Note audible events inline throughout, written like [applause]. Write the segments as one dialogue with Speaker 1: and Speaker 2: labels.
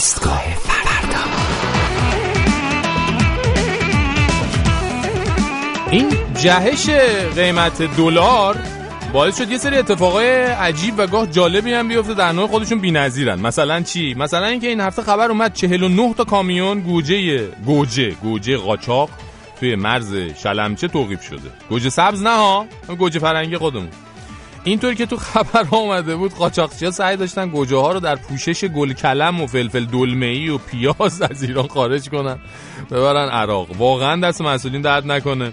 Speaker 1: ایستگاه فردا.
Speaker 2: این جهش قیمت دلار باعث شد یه سری اتفاقای عجیب و گاه جالبی هم بیفته در نوع خودشون بی‌نظیرن. مثلا چی؟ مثلا اینکه این هفته خبر اومد 49 تا کامیون گوجه گوجه گوجه قاچاق توی مرز شلمچه توقیف شده. گوجه سبز نه ها گوجه فرنگی خودمون. اینطوری که تو خبر اومده بود قاچاقچی‌ها سعی داشتن گوجه ها رو در پوشش گل کلم و فلفل دلمه‌ای و پیاز [laughs] از ایران خارج کنن. ببرن عراق. واقعا دست مسئولین درد نکنه.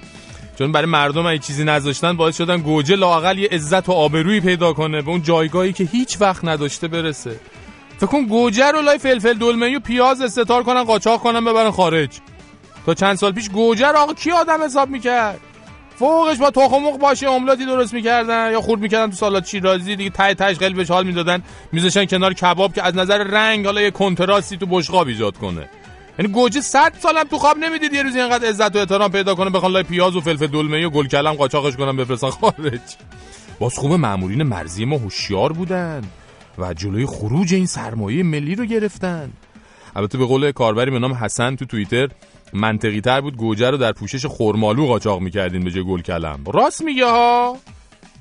Speaker 2: چون برای مردم اگه چیزی نذاشتن باعث شدن گوجه لاقل یه عزت و آبرویی پیدا کنه به اون جایگاهی که هیچ وقت نداشته برسه. فکر کن گوجه رو لای فلفل دلمه‌ای و پیاز استتار کنن قاچاق کنن ببرن خارج. تا چند سال پیش گوجه رو آقا کی آدم حساب می‌کرد؟ فوقش با تخم مرغ باشه املاتی درست می‌کردن یا خورد می‌کردن تو سالات شیرازی دیگه تای تاش بهش حال می‌دادن. میذاشتن کنار کباب که از نظر رنگ حالا یه کنتراستی تو بشقاب ایجاد کنه. یعنی گوجه 100 سالم تو خواب نمی‌دید یه روزی اینقدر عزت و احترام پیدا کنه بخوان لای پیاز و فلفل دلمه و گل کلم قاچاقش کنن بفرستن خارج. باز خوب مامورین مرزی ما هوشیار بودن و جلوی خروج این سرمایه ملی رو گرفتن. البته به قول کاربری به نام حسن تو توییتر منطقی تر بود. گوجه رو در پوشش خرمالو قاچاق می‌کردین به جای گل کلم. راست میگه ها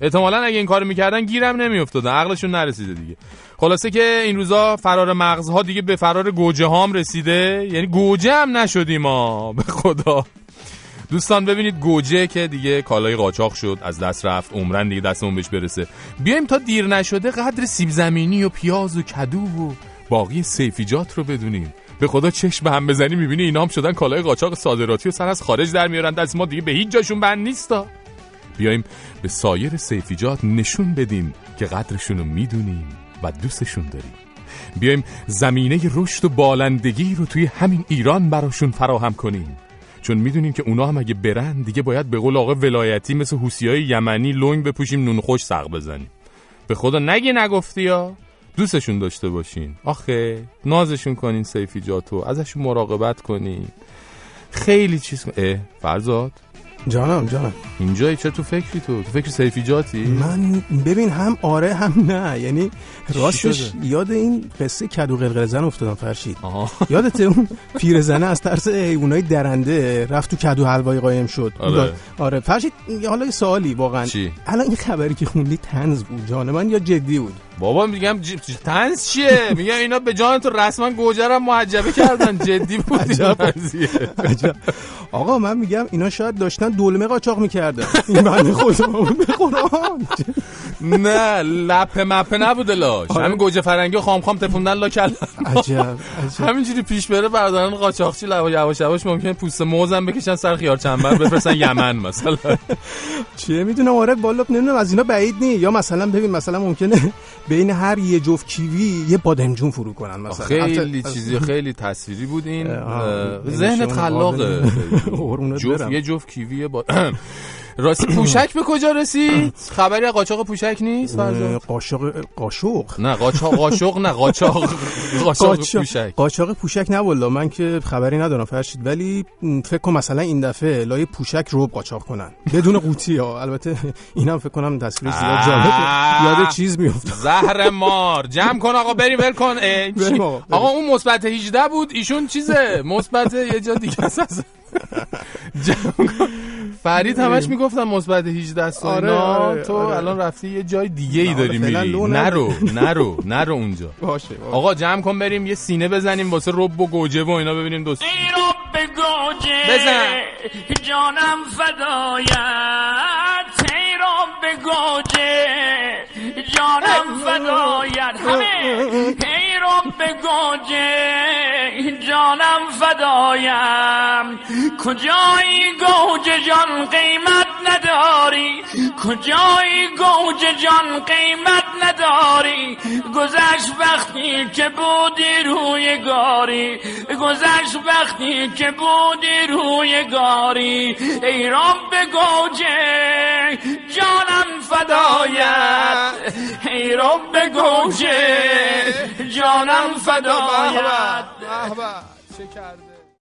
Speaker 2: احتمالا اگه این کارو می‌کردن گیرم نمیافتادن. عقلشون نرسیده دیگه. خلاصه که این روزا فرار مغزها دیگه به فرار گوجه هام رسیده. یعنی گوجه هم نشدیم ما. به خدا. دوستان ببینید گوجه که دیگه کالای قاچاق شد از دست رفت عمرن دیگه دستمون بهش برسه. بیایم تا دیر نشده قدر سیب زمینی و پیاز و کدو و باقی سیفیجات رو بدونیم. به خدا چشم به هم بزنی می‌بینی اینا هم شدن کالای قاچاق صادراتی و سر از خارج در میارن. دست ما دیگه به هیچ جاشون بند نیستا. بیایم به سایر سیفیجات نشون بدیم که قدرشون رو می‌دونیم و دوستشون داریم. بیایم زمینه رشد و بالندگی رو توی همین ایران براشون فراهم کنیم. چون می‌دونیم که اونا هم اگه برن دیگه باید به قول آقا ولایتی مثل های یمنی لنگ بپوشیم نون خوش سق بزنیم. به خدا نگی نگفتی یا دوستشون داشته باشین. آخه نازشون کنین سیفیجاتو ازشون مراقبت کنین. خیلی چیز اه فرزاد.
Speaker 3: جانم جانم.
Speaker 2: اینجایی چه تو فکری تو؟ تو فکر سیفیجاتی
Speaker 3: من ببین هم آره هم نه. یعنی راستش یاد این قصه کدو قلقل زن افتادم فرشید. یادت اون پیرزنه از ترس حیوانای درنده رفت تو کدو حلوایی قایم شد.
Speaker 2: آره,
Speaker 3: آره. فرشید حالا یه سوالی واقعا.
Speaker 2: چی؟
Speaker 3: الان این خبری که خوندی تنز بود جان من یا جدی بود؟
Speaker 2: بابا میگم ج... تنز چیه؟ میگم اینا به جان تو رسما گوجرم محجبه کردن. جدی بود.
Speaker 3: آقا من میگم اینا شاید داشتن دلمه قاچاق می‌کردن. این بنده خدا به قرآن.
Speaker 2: نه لپه مپه نبوده لاش. آره. همین گوجه فرنگی خام خام تفوندن لا کل
Speaker 3: عجب
Speaker 2: همینجوری پیش بره بردارن قاچاقچی لوا یواش یواش ممکنه پوست موزم بکشن سر خیار چنبر بفرستن یمن مثلا.
Speaker 3: چیه؟ می‌دونم آره والا نمی‌دونم از اینا بعید نی. یا مثلا ببین مثلا ممکنه بین هر یه جفت کیوی یه بادمجون فرو کنن مثلا.
Speaker 2: خیلی چیزی خیلی تصویری بود این ذهنت خلاقه. [laughs] جفت یه جفت کیوی با [clears throat] [laughs] راستی [clears throat] پوشک به کجا رسید؟ [clears throat] خبری قاچاق پوشک نیست
Speaker 3: قاچاق قاشق
Speaker 2: نه قاچاق قاشق نه قاچاق [laughs] قاچاق پوشک.
Speaker 3: قاچاق پوشک نه والله من که خبری ندارم فرشید ولی فکر کنم مثلا این دفعه لای پوشک رو قاچاق کنن. بدون قوطی ها. البته اینم فکر کنم تصویر زیاد جالبه یاد چیز میفته
Speaker 2: زهر مار. جمع کن آقا بریم ول کن. آقا اون مثبت 18 بود. ایشون چیزه؟ مثبت یه جا دیگه. [laughs] فرید همش می‌گفتم مثبت 18 سال آره, آره, تو آره. الان رفتی یه جای دیگه ای داری میری. نرو [laughs] نرو نرو اونجا.
Speaker 3: باشه,
Speaker 2: آقا جمع کن بریم یه سینه بزنیم واسه رب و گوجه و اینا ببینیم دوست. ای
Speaker 4: رب گوجه
Speaker 2: بزن.
Speaker 4: جانم فدایت. ای رب گوجه جانم فدایت. همه. ای رب گوجه جانم فدایم. کجایی گوجه جان قیمت نداری؟ کجایی گوجه جان قیمت نداری؟ گذشت وقتی که بودی روی گاری. گذشت وقتی که بودی روی گاری. ای رب گوجه جانم فدایت ای رب گوجه جانم فدایت
Speaker 2: چه کرد